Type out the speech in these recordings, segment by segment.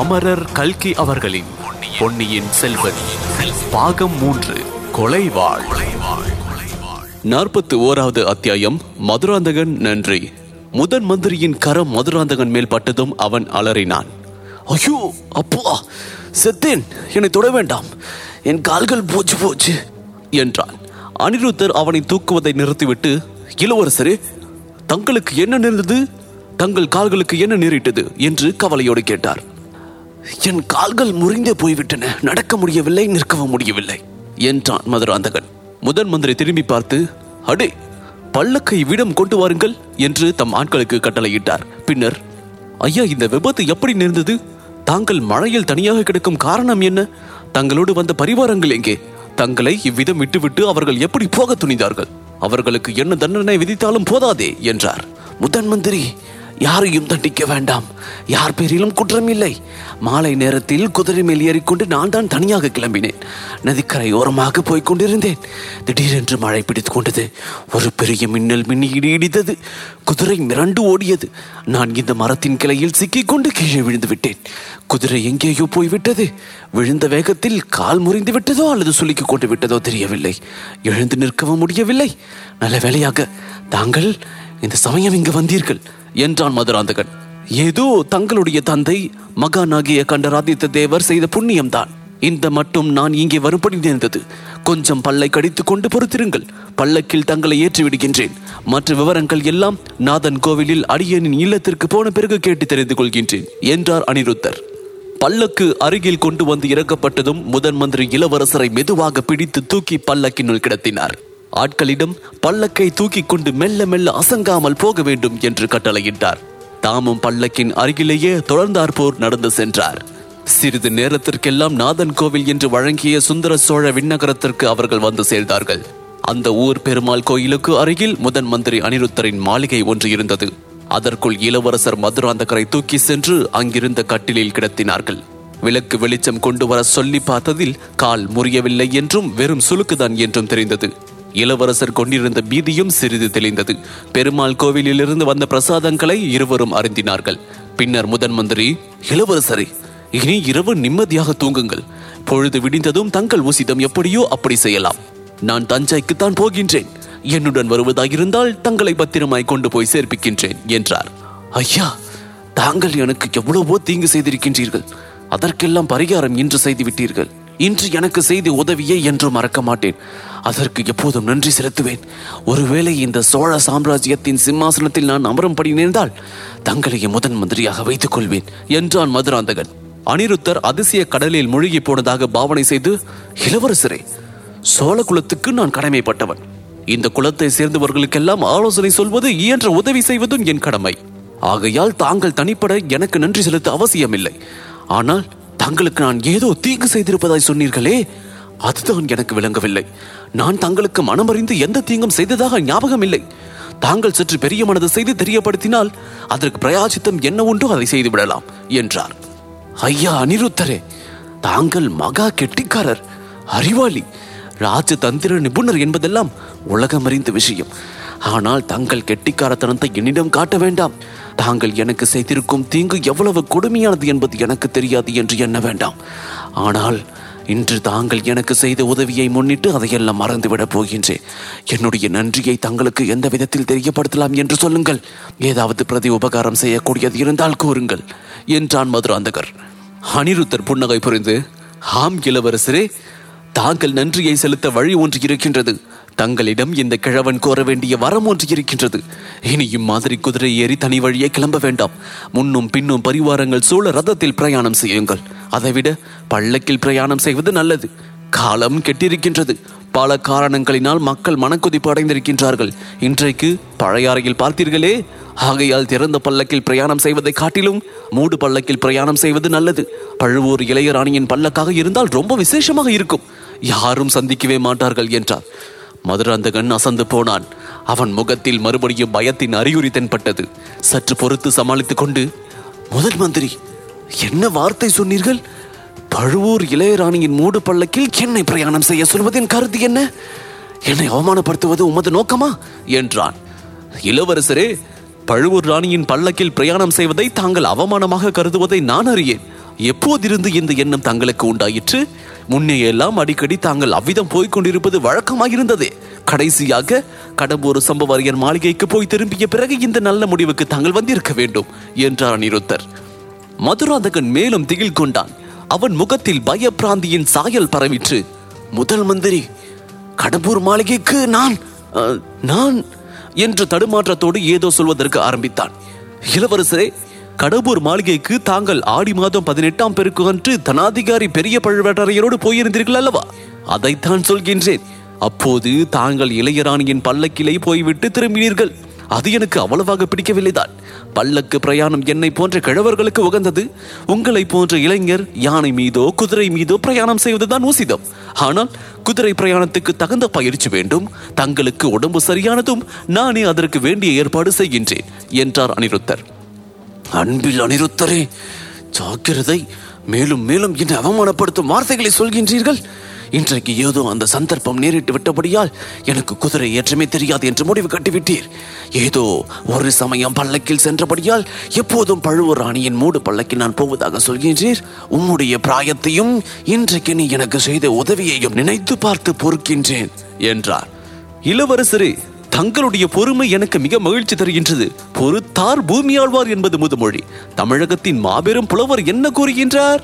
அமரர் கல்கி அவர்களின் பொன்னியின் செல்வன். பாகம் மூன்று கொலைவாள். நாற்பத்தி ஓராவது அத்தியாயம் மதுராந்தகன் நன்றி. முதன் மந்திரியின் கரம் மதுராந்தகன் மேல் பட்டதும் அவன் அலறினான். ஐயோ அப்பா செத்தேன் என்னை தொட வேண்டாம். என் கால்கள் போச்சு போச்சு என்றான். அனிருத்தர் அவனை தூக்குவதை நிறுத்திவிட்டு இளவரசரே தங்களுக்கு என்ன நேர்ந்தது? தங்கள் கால்களுக்கு என்ன நேரிட்டது? என்று கவலையோடு கேட்டார். என் கால்கள் முறிந்தே போய்விட்டன. நடக்க முடியவில்லை நிற்கவும் முடியவில்லை என்றான் மதுராந்தகன் முதன் மந்திரி திரும்பி பார்த்து அடே பல்லக்கை விடம் கொண்டு வாருங்கள் என்று தம் ஆட்களுக்கு கட்டளையிட்டார். பின்னர் ஐயா இந்த விபத்து எப்படி நேர்ந்தது? தாங்கள் மழையில் தனியாக கிடக்கும் காரணம் என்ன? தங்களோடு வந்த பரிவாரங்கள் எங்கே? தங்களை இவ்விதம் விட்டுவிட்டு அவர்கள் எப்படி போக துணிந்தார்கள்? அவர்களுக்கு என்ன தண்டனை விதித்தாலும் போதாதே என்றார். முதன் மந்திரி யாரையும் தண்டிக்க வேண்டாம். யார் பேரிலும் குற்றம் இல்லை மாலை நேரத்தில் குதிரை மேல் ஏறிக்கொண்டு நான் தான் தனியாக கிளம்பினேன். நதிக்கரை ஓரமாக போய்க் கொண்டிருந்தேன் திடீரென்று மழை பிடித்து கொண்டது. ஒரு பெரிய மின்னல் மின்னி இடி இடித்தது. குதிரை மிரண்டு ஓடியது. நான் இந்த மரத்தின் கிளையில் சிக்கிக்கொண்டு கீழே விழுந்து விட்டேன். குதிரை எங்கேயோ போய்விட்டது. விழுந்த வேகத்தில் கால் முறிந்து விட்டதோ அல்லது சுலுக்கிக் கொண்டு விட்டதோ தெரியவில்லை. எழுந்து நிற்கவும் முடியவில்லை. நல்ல வேலையாக தாங்கள் இந்த சமயம் இங்கு வந்தீர்கள் என்றான் மதுராந்தகன். ஏதோ தங்களுடைய தந்தை மகானாகிய கண்டராதித்த தேவர் செய்த புண்ணியம்தான். இந்த மட்டும் நான் இங்கே வரும்படி நேர்ந்தது. கொஞ்சம் பல்லை கடித்து கொண்டு பொறுத்திருங்கள். பல்லக்கில் தங்களை ஏற்றி விடுகின்றேன் மற்ற விவரங்கள் எல்லாம் நாதன் கோவிலில் அடியனின் இல்லத்திற்கு போன பிறகு கேட்டு தெரிந்து கொள்கின்றேன் என்றார் அனிருத்தர். பல்லக்கு அருகில் கொண்டு வந்து இறக்கப்பட்டதும் முதன் மந்திரி இளவரசரை மெதுவாக பிடித்து தூக்கி பல்லக்கினுள் கிடத்தினார். ஆட்களிடம் பல்லக்கை தூக்கி கொண்டு மெல்ல மெல்ல அசங்காமல் போக வேண்டும் என்று கட்டளையிட்டார். தாமும் பல்லக்கின் அருகிலேயே தொடர்ந்தாற்போர் நடந்து சென்றார். சிறிது நேரத்திற்கெல்லாம் நாதன் கோவில் என்று வழங்கிய சுந்தர சோழ விண்ணகரத்திற்கு அவர்கள் வந்து சேர்ந்தார்கள். அந்த ஊர் பெருமாள் கோயிலுக்கு அருகில் முதன் மந்திரி அனிருத்தரின் மாளிகை ஒன்று இருந்தது. அதற்குள் இளவரசர் மதுராந்தகரை தூக்கி சென்று அங்கிருந்த கட்டிலில் கிடத்தினார்கள். விளக்கு வெளிச்சம் கொண்டு வர சொல்லி பார்த்ததில் கால் முறியவில்லை என்றும் வெறும் சுலுக்குதான் என்றும் தெரிந்தது. இளவரசர் கொண்டிருந்த பீதியும் சிறிது தெளிந்தது. பெருமாள் கோவிலிலிருந்து வந்த பிரசாதங்களை இருவரும் அருந்தினார்கள். பின்னர் முதன் மந்திரி இளவரசரே இனி இரவு நிம்மதியாக தூங்குங்கள். பொழுது விடிந்ததும் தங்கள் உசிதம் எப்படியோ அப்படி செய்யலாம். நான் தஞ்சைக்குத்தான் போகின்றேன். என்னுடன் வருவதாயிருந்தால் தங்களை பத்திரமாய் கொண்டு போய் சேர்ப்பிக்கின்றேன் என்றார். ஐயா தாங்கள் எனக்கு எவ்வளவோ தீங்கு செய்திருக்கின்றீர்கள். அதற்கெல்லாம் பரிகாரம் இன்று செய்து விட்டீர்கள் இன்று எனக்கு செய்த உதவியை என்றும் மறக்க மாட்டேன். அதற்கு எப்போதும் நன்றி செலுத்துவேன். ஒருவேளை இந்த சோழ சாம்ராஜ்யத்தின் சிம்மாசனத்தில் நான் அமரும்படி நேர்ந்தால் தங்களையே முதன் மந்திரியாக வைத்துக் கொள்வேன் என்றான் மதுராந்தகன். அனிருத்தர் அதிசய கடலில் மூழ்கி போனதாக பாவனை செய்து இளவரசரே சோழ குலத்துக்கு நான் கடமைப்பட்டவன். இந்த குலத்தை சேர்ந்தவர்களுக்கெல்லாம் ஆலோசனை சொல்வது இயன்ற உதவி செய்வதும் என் கடமை. ஆகையால் தாங்கள் தனிப்பட எனக்கு நன்றி செலுத்த அவசியமில்லை. ஆனால் தங்களுக்கு நான் ஏதோ தீங்கு செய்திருப்பதாய் சொன்னீர்களே அதுதான் எனக்கு விளங்கவில்லை. நான் தங்களுக்கு மனமறிந்து எந்த தீங்கும் செய்ததாக ஞாபகம் இல்லை தாங்கள் சற்று பெரிய மனது செய்து தெரியப்படுத்தினால் அதற்கு பிரயாசித்தம் என்ன உண்டோ அதை செய்து விடலாம் என்றார். ஐயா அனிருத்தரே தாங்கள் மகா கெட்டிக்காரர் அறிவாளி ராஜதந்திர நிபுணர் என்பதெல்லாம் உலகம் அறிந்த விஷயம். ஆனால் தங்கள் கெட்டிக்காரத்தனத்தை என்னிடம் காட்ட வேண்டாம். தாங்கள் எனக்கு செய்திருக்கும் தீங்கு எவ்வளவு கொடுமையானது என்பது எனக்கு தெரியாது என்று எண்ண வேண்டாம். ஆனால் இன்று தாங்கள் எனக்கு செய்த உதவியை முன்னிட்டு அதையெல்லாம் மறந்துவிடப் போகின்றேன். என்னுடைய நன்றியை தங்களுக்கு எந்த விதத்தில் தெரியப்படுத்தலாம் என்று சொல்லுங்கள். ஏதாவது பிரதி உபகாரம் செய்யக்கூடியது இருந்தால் கூறுங்கள். என்றான் மதுராந்தகர். அனிருத்தர் புன்னகை புரிந்து ஆம் இளவரசரே தாங்கள் நன்றியை செலுத்த வழி ஒன்று இருக்கின்றது. தங்களிடம் இந்த கிழவன் கோர வேண்டிய வரம் ஒன்று இருக்கின்றது. இனி இம்மாதிரி குதிரை ஏறி தனி வழியே கிளம்ப வேண்டாம். முன்னும் பின்னும் பரிவாரங்கள் சூழ ரதத்தில் பிரயாணம் செய்யுங்கள். அதைவிட பள்ளக்கில் பிரயாணம் செய்வது நல்லது. காலம் கெட்டிருக்கின்றது. பல காரணங்களினால் மக்கள் மனக்குதிப்பு அடைந்திருக்கின்றார்கள். இன்றைக்கு பழையாறையில் பார்த்தீர்களே? ஆகையால் திறந்த பல்லக்கில் பிரயாணம் செய்வதை காட்டிலும் மூடு பல்லக்கில் பிரயாணம் செய்வது நல்லது. பழுவூர் இளையராணியின் பல்லக்காக இருந்தால் ரொம்ப விசேஷமாக இருக்கும். யாரும் சந்திக்கவே மாட்டார்கள் என்றார். மதுராந்தகன் அசந்து போனான். அவன் முகத்தில் மறுபடியும் பயத்தின் அறிகுறி தென்பட்டது. சற்று பொறுத்து சமாளித்துக் கொண்டு முதல் மந்திரி என்ன வார்த்தை சொன்னீர்கள்? பழுவூர் இளையராணியின் மூடு பள்ளக்கில் என்னை பிரயாணம் செய்ய சொல்வதின் கருத்து என்ன? என்னை அவமானப்படுத்துவது உமது நோக்கமா? என்றான். இளவரசரே பழுவூர் ராணியின் பள்ளக்கில் பிரயாணம் செய்வதை தாங்கள் அவமானமாக கருதுவதை நான் அறியேன். எப்போதிருந்து இந்த எண்ணம் தங்களுக்கு உண்டாயிற்று? முன்னே எல்லாம் அடிக்கடி தாங்கள் அவ்விதம் போய்க் கொண்டிருப்பது வழக்கமாயிருந்ததே. கடைசியாக கடம்பூர் சம்பவரையர் மாளிகைக்கு போய் திரும்பிய பிறகு இந்த நல்ல முடிவுக்கு தாங்கள் வந்திருக்க வேண்டும் என்றார் அனிருத்தர். மதுராந்தகன் மேலும் திகில் கொண்டான். அவன் முகத்தில் பயப்பிராந்தியின் சாயல் பரவிற்று. முதல் மந்திரி கடம்பூர் மாளிகைக்கு நான் நான் என்று தடுமாற்றத்தோடு ஏதோ சொல்வதற்கு ஆரம்பித்தான். இளவரசரே கடம்பூர் மாளிகைக்கு தாங்கள் ஆடி மாதம் பதினெட்டாம் பெருக்கு அன்று தனாதிகாரி பெரிய பழுவேட்டரையரோடு போயிருந்தீர்கள் அல்லவா? அதைத்தான் சொல்கின்றேன். அப்போது தாங்கள் இளையராணியின் பல்லக்கிலே போய்விட்டு திரும்பினீர்கள். அது எனக்கு அவ்வளவாக பிடிக்கவில்லைதான் பல்லக்கு பிரயாணம் என்னை போன்ற கிழவர்களுக்கு உகந்தது. உங்களை போன்ற இளைஞர் யானை மீதோ குதிரை மீதோ பிரயாணம் செய்வதுதான் உசிதம் ஆனால் குதிரை பிரயாணத்துக்கு தகுந்த பயிற்சி வேண்டும். தங்களுக்கு உடம்பு சரியானதும் நானே அதற்கு வேண்டிய ஏற்பாடு செய்கின்றேன் என்றார் அனிருத்தர். அன்பில் அனிருத்தரே ஜாக்கிரதை மேலும் மேலும் என்னை அவமானப்படுத்தும் வார்த்தைகளை சொல்கின்றீர்கள். இன்றைக்கு ஏதோ அந்த சந்தர்ப்பம் நேரிட்டு விட்டபடியால் எனக்கு குதிரை ஏற்றமே தெரியாது என்று முடிவு கட்டிவிட்டீர். ஏதோ ஒரு சமயம் பல்லக்கில் சென்றபடியால் எப்போதும் பழுவூர் ராணியின் மூடு பல்லக்கில் நான் போவதாக சொல்கின்றீர். உம்முடைய பிராயத்தையும் இன்றைக்கு நீ எனக்கு செய்த உதவியையும் நினைத்து பார்த்து பொறுக்கின்றேன் என்றார். இளவரசரே தங்களுடைய பொறுமை எனக்கு மிக மகிழ்ச்சி தருகின்றது. பொறுத்தார் பூமியாழ்வார் என்பது முதுமொழி. தமிழகத்தின் மாபெரும் புலவர் என்ன கூறுகின்றார்?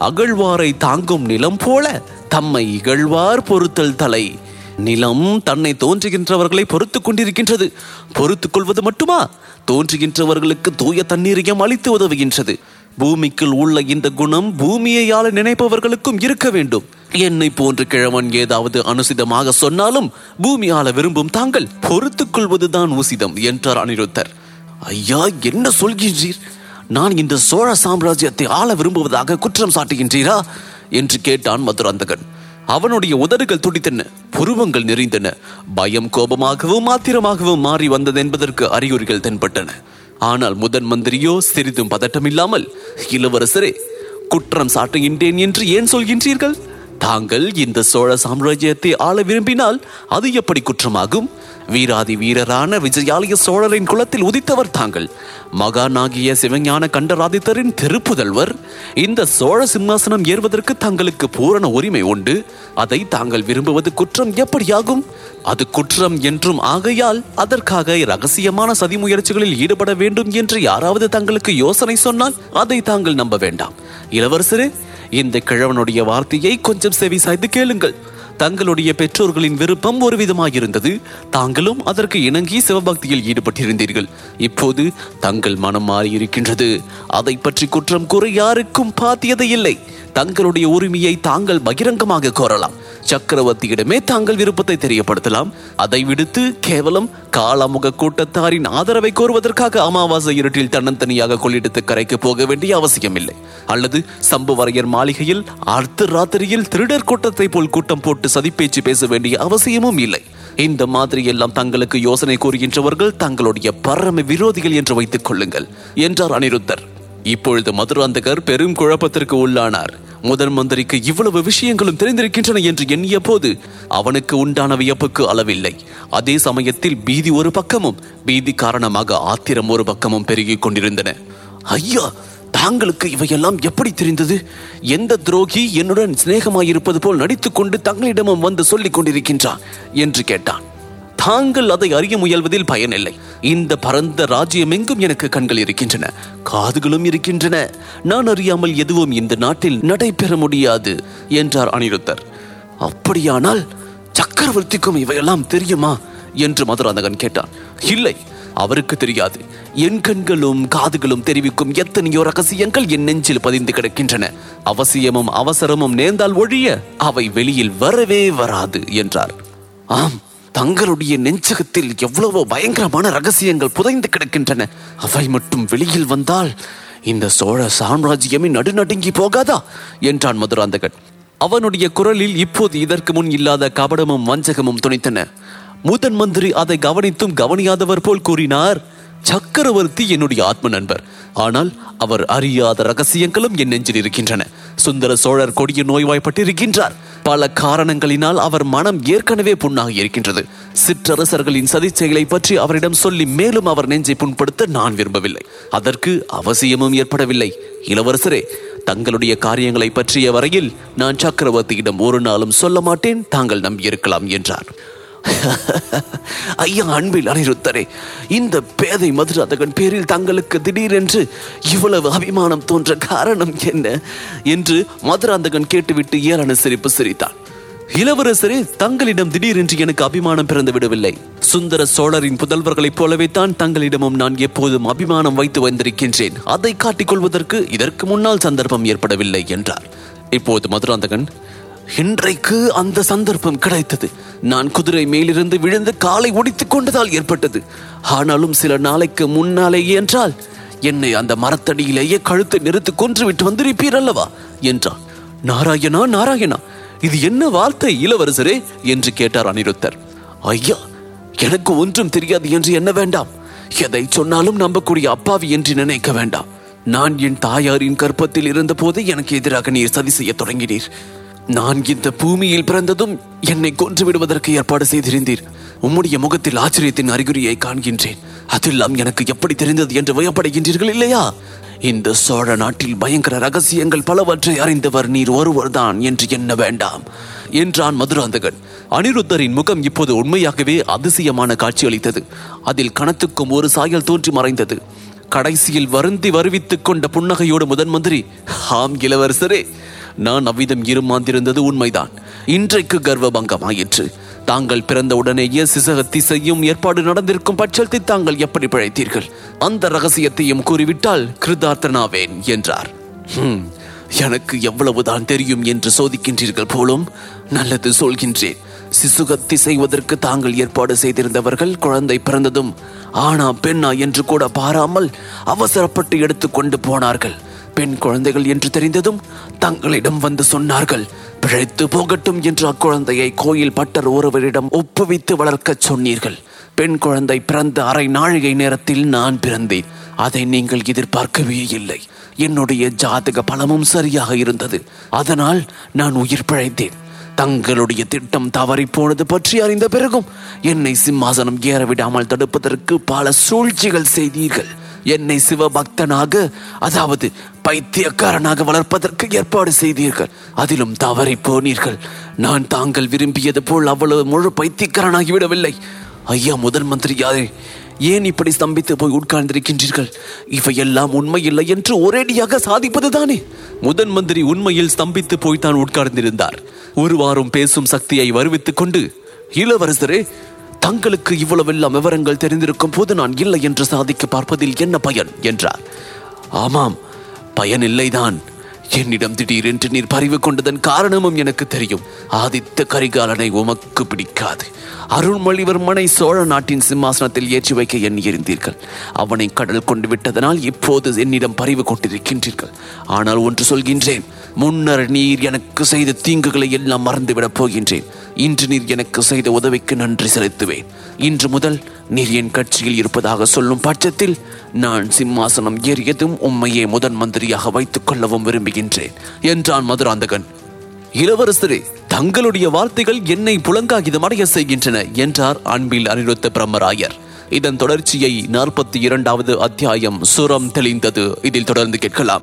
அகழ்வாரை தாங்கும் நிலம் போல தம்மை இகழ்வார் பொறுத்தல் தலை. நிலம் தன்னை தோன்றுகின்றவர்களை பொறுத்துக் கொண்டிருக்கின்றது. பொறுத்துக் கொள்வது மட்டுமா? தோன்றுகின்றவர்களுக்கு தூய தண்ணீரையும் அளித்து உதவுகின்றது. பூமிக்குள் உள்ள இந்த குணம் பூமியை ஆள நினைப்பவர்களுக்கும் இருக்க வேண்டும். என்னை போன்ற கிழவன் ஏதாவது அனுசிதமாக சொன்னாலும் பூமி ஆள விரும்பும் தாங்கள் பொறுத்துக் கொள்வதுதான் உசிதம் என்றார் அனிருத்தர். ஐயா என்ன சொல்கின்றீர்? நான் இந்த சோழ சாம்ராஜ்யத்தை ஆள விரும்புவதாக குற்றம் சாட்டுகின்றீரா? என்று கேட்டான் மதுராந்தகன். அவனுடைய உதடுகள் துடித்தன புருவங்கள் நிறைந்தன பயம் கோபமாகவும் ஆத்திரமாகவும் மாறி வந்தது என்பதற்கு அறிகுறிகள் தென்பட்டன. ஆனால் முதன் மந்திரியோ சிறிதும் பதட்டமில்லாமல் இளவரசரே குற்றம் சாட்டுகின்றேன் என்று ஏன் சொல்கின்றீர்கள்? தாங்கள் இந்த சோழ சாம்ராஜ்யத்தை ஆள விரும்பினால் அது எப்படி குற்றமாகும்? வீராதி வீரரான விஜயாலய சோழரின் குலத்தில் உதித்தவர் தாங்கள். மகானாகிய சிவஞான கண்டராதித்தரின் திருப்புதல்வர். இந்த சோழ சிம்மாசனம் ஏறுவதற்கு தங்களுக்கு பூரண உரிமை உண்டு. அதை தாங்கள் விரும்புவது குற்றம் எப்படியாகும்? அது குற்றம் என்றும் ஆகையால் அதற்காக ரகசியமான சதி முயற்சிகளில் ஈடுபட வேண்டும் என்று யாராவது தங்களுக்கு யோசனை சொன்னால் அதை தாங்கள் நம்ப வேண்டாம். இளவரசரே இந்த கிழவனுடைய வார்த்தையை கொஞ்சம் செவி சாய்ந்து கேளுங்கள். தங்களுடைய பெற்றோர்களின் விருப்பம் ஒரு விதமாயிருந்தது தாங்களும் அதற்கு இணங்கி சிவபக்தியில் ஈடுபட்டிருந்தீர்கள். இப்போது தங்கள் மனம் மாறியிருக்கின்றது. அதை பற்றி குற்றம் கூற யாருக்கும் பாத்தியதை இல்லை. தங்களுடைய உரிமையை தாங்கள் பகிரங்கமாக கோரலாம். சக்கரவர்த்தியிடமே தாங்கள் விருப்பத்தை தெரியப்படுத்தலாம். அதை விடுத்து கேவலம் காலாமுக கூட்டத்தாரின் ஆதரவை கோருவதற்காக அமாவாசை இருட்டில் தன்னந்தனியாக கொள்ளிடத்து கரைக்கு போக வேண்டிய அவசியமில்லை. அல்லது சம்புவரையர் மாளிகையில் அர்த்த ராத்திரியில் திருடர் கூட்டத்தை போல் கூட்டம் போட்டு சதிப்பேச்சு பேச வேண்டிய அவசியமும் இல்லை. இந்த மாதிரி எல்லாம் தங்களுக்கு யோசனை கூறுகின்றவர்கள் தங்களுடைய பரம விரோதிகள் என்று வைத்துக் கொள்ளுங்கள் என்றார் அனிருத்தர். இப்பொழுது மதுராந்தகர் பெரும் குழப்பத்திற்கு உள்ளானார். முதன் மந்திரிக்கு இவ்வளவு விஷயங்களும் தெரிந்திருக்கின்றன என்று எண்ணிய போது அவனுக்கு உண்டான வியப்புக்கு அளவில்லை. அதே சமயத்தில் பீதி ஒரு பக்கமும் பீதி காரணமாக ஆத்திரம் ஒரு பக்கமும் பெருகிக் கொண்டிருந்தன. ஐயா தாங்களுக்கு இவையெல்லாம் எப்படி தெரிந்தது? எந்த துரோகி என்னுடன் சிநேகமாயிருப்பது போல் நடித்துக்கொண்டு தங்களிடமும் வந்து சொல்லிக் கொண்டிருக்கின்றான்? என்று கேட்டான். தாங்கள் அதை அறிய முயல்வதில் பயனில்லை. இந்த பரந்த ராஜ்யம் எங்கும் எனக்கு கண்கள் இருக்கின்றன. காதுகளும் இருக்கின்றன. நான் அறியாமல் எதுவும் இந்த நாட்டில் நடைபெற முடியாது என்றார் அனிருத்தர். அப்படியானால் சக்கரவர்த்திக்கும் இவையெல்லாம் தெரியுமா? என்று மதுராந்தகன் கேட்டான். இல்லை அவருக்கு தெரியாது. என் கண்களும் காதுகளும் தெரிவிக்கும் எத்தனையோ ரகசியங்கள் என் நெஞ்சில் பதிந்து கிடக்கின்றன. அவசியமும் அவசரமும் நேர்ந்தால் ஒழிய அவை வெளியில் வரவே வராது என்றார். ஆம் தங்களுடைய நெஞ்சகத்தில் எவ்வளவோ பயங்கரமான ரகசியங்கள் புதைந்து கிடக்கின்றன. அவை மட்டும் வெளியில் வந்தால் இந்த சோழ சாம்ராஜ்யமே நடுநடுங்கி போகாதா? என்றான் மதுராந்தகன். அவனுடைய குரலில் இப்போது இதற்கு முன் இல்லாத கபடமும் வஞ்சகமும் துணித்தன. முதன் மந்திரி அதை கவனித்தும் கவனியாதவர் போல் கூறினார் சக்கரவர்த்தி என்னுடைய ஆத்ம நண்பர். ஆனால் அவர் அறியாத ரகசியங்களும் என் நெஞ்சில் இருக்கின்றன. சுந்தர சோழர் கொடிய நோய்வாய்ப்பட்டிருக்கின்றார். பல காரணங்களினால் அவர் மனம் ஏற்கனவே புண்ணாகி இருக்கின்றது. சிற்றரசர்களின் சதிச்செயலை பற்றி அவரிடம் சொல்லி மேலும் அவர் நெஞ்சை புண்படுத்த நான் விரும்பவில்லை. அதற்கு அவசியமும் ஏற்படவில்லை. இளவரசரே தங்களுடைய காரியங்களை பற்றிய வரையில் நான் சக்கரவர்த்தியிடம் ஒரு நாளும் சொல்ல மாட்டேன். தாங்கள் நம்பியிருக்கலாம் என்றார். ஐயா அன்பில் அனிருத்தரே இந்த பேதை மதுராதகன் பேரில் தங்களுக்கு திடீரென்று இவ்வளவு அபிமானம் தோன்ற காரணம் என்ன என்று மதுராந்தகன் கேட்டுவிட்டு ஏளன சிரிப்பு சிரித்தான் இளவரசரே தங்களிடம் திடீரென்று எனக்கு அபிமானம் பிறந்து விடவில்லை. சுந்தர சோழரின் புதல்வர்களைப் போலவே தான் தங்களிடமும் நான் எப்போதும் அபிமானம் வைத்து வந்திருக்கின்றேன். அதை காட்டிக் கொள்வதற்கு இதற்கு முன்னால் சந்தர்ப்பம் ஏற்படவில்லை என்றார். இப்போது மதுராந்தகன் இன்றைக்கு அந்த சந்தர்ப்பம் கிடைத்தது. நான் குதிரை மேலிருந்து விழுந்து காலை ஒடித்துக் கொண்டதால் ஏற்பட்டது. ஆனாலும் சில நாளைக்கு முன்னாலேயே என்றால் என்னை அந்த மரத்தடியிலேயே கழுத்தை நிறுத்து கொன்று விட்டு வந்திருப்பீர் அல்லவா? என்றான். நாராயணா நாராயணா இது என்ன வார்த்தை இளவரசரே? என்று கேட்டார் அனிருத்தர். ஐயா எனக்கு ஒன்றும் தெரியாது என்று என்ன வேண்டாம். எதை சொன்னாலும் நம்பக்கூடிய அப்பாவி என்று நினைக்க வேண்டாம். நான் என் தாயாரின் கற்பத்தில் இருந்தபோது எனக்கு எதிராக நீர் சதி செய்ய தொடங்கினீர். நான் இந்த பூமியில் பிறந்ததும் என்னை கொன்று விடுவதற்கு ஏற்பாடு செய்திருந்தீர். உம்முடைய முகத்தில் ஆச்சரியத்தின் அறிகுறியை காண்கின்றேன். அதெல்லாம் எனக்கு எப்படி தெரிந்தது என்று வயப்படுகின்றீர்கள் இல்லையா? இந்த சோழ நாட்டில் பயங்கர ரகசியங்கள் பலவற்றை அறிந்தவர் நீர் ஒருவர்தான் என்று எண்ண வேண்டாம் என்றான் மதுராந்தகன். அனிருத்தரின் முகம் இப்போது உண்மையாகவே அதிசயமான காட்சியளித்தது. அதில் கணத்துக்கும் ஒரு சாயல் தோன்றி மறைந்தது. கடைசியில் வருந்தி வருவித்துக் கொண்ட புன்னகையோடு முதன் மந்திரி ஆம் இளவரசரே நான் அவ்விதம் இருமாந்திருந்தது உண்மைதான். இன்றைக்கு கர்வபங்கமாயிற்று. தாங்கள் பிறந்த உடனேயே சிசகத்தி செய்யும் ஏற்பாடு நடந்திருக்கும் பட்சத்தில் தாங்கள் எப்படி பிழைத்தீர்கள்? அந்த ரகசியத்தையும் கூறிவிட்டால் கிருதார்த்தனாவேன் என்றார். எனக்கு எவ்வளவுதான் தெரியும் என்று சோதிக்கின்றீர்கள் போலும் நல்லது சொல்கின்றேன். சிசுகத்தி செய்வதற்கு தாங்கள் ஏற்பாடு செய்திருந்தவர்கள் குழந்தை பிறந்ததும் ஆனா பெண்ணா என்று கூட பாராமல் அவசரப்பட்டு எடுத்துக்கொண்டு போனார்கள். பெண் குழந்தைகள் என்று தெரிந்ததும் தங்களிடம் வந்து சொன்னார்கள். பிழைத்து போகட்டும் என்று அக்குழந்தையை கோயில் பட்டர் ஒருவரிடம் ஒப்புவித்து வளர்க்கச் சொன்னீர்கள். பெண் குழந்தை பிறந்த அரை நாழிகை நேரத்தில் நான் பிறந்தேன். அதை நீங்கள் எதிர்பார்க்கவே இல்லை. என்னுடைய ஜாதக பலமும் சரியாக இருந்தது. அதனால் நான் உயிர் பிழைத்தேன். தங்களுடைய திட்டம் தவறி போனது பற்றி அறிந்த பிறகும் என்னை சிம்மாசனம் ஏறவிடாமல் தடுப்பதற்கு பல சூழ்ச்சிகள் செய்தீர்கள். என்னை சிவபக்தனாக அதாவது பைத்தியக்காரனாக வளர்ப்பதற்கு ஏற்பாடு செய்தீர்கள். அதிலும் தவறி போனீர்கள். நான் தாங்கள் விரும்பியது போல் அவ்வளவு முழு பைத்தியக்காரனாகி விடவில்லை ஐயா முதல் மந்திரியாரே ஏன் இப்படி ஸ்தம்பித்து போய் உட்கார்ந்திருக்கின்றீர்கள்? இவையெல்லாம் உண்மை இல்லை என்று ஒரேடியாக சாதிப்பது தானே முதன் மந்திரி உண்மையில் ஸ்தம்பித்து போய்தான் உட்கார்ந்திருந்தார். ஒரு வாரம் பேசும் சக்தியை வருவித்துக் கொண்டு இளவரசரே தங்களுக்கு இவ்வளவெல்லாம் விவரங்கள் தெரிந்திருக்கும் போது நான் இல்லை என்று சாதிக்க பார்ப்பதில் என்ன பயன்? என்றார். ஆமாம் பயன் இல்லைதான் என்னிடம் திடீரென்று நீர் பறிவு கொண்டதன் காரணமும் எனக்கு தெரியும். ஆதித்த கரிகாலனை உமக்கு பிடிக்காது. அருள்மொழிவர்மனை சோழ நாட்டின் சிம்மாசனத்தில் ஏற்றி வைக்க எண்ணியிருந்தீர்கள். அவனை கடல் கொண்டு விட்டதனால் இப்போது என்னிடம் பறிவு கொண்டிருக்கின்றீர்கள். ஆனால் ஒன்று சொல்கின்றேன் முன்னர் நீர் எனக்கு செய்த தீங்குகளை எல்லாம் மறந்துவிடப் போகின்றேன். இன்று நீர் எனக்கு செய்த உதவிக்கு நன்றி செலுத்துவேன். இன்று முதல் நீர் என் கட்சியில் இருப்பதாக சொல்லும் பட்சத்தில் நான் சிம்மாசனம் ஏறியதும் உம்மையே முதன் மந்திரியாக வைத்துக் கொள்ளவும் விரும்புகின்றேன் என்றான் மதுராந்தகன். இளவரசரே தங்களுடைய வார்த்தைகள் என்னை புலங்காகிதம் அடைய செய்கின்றன என்றார் அன்பில் அனிருத்த பிரம்மராயர். இதன் தொடர்ச்சியை நாற்பத்தி இரண்டாவது அத்தியாயம் சுரம் தெளிந்தது. இதில் தொடர்ந்து கேட்கலாம்.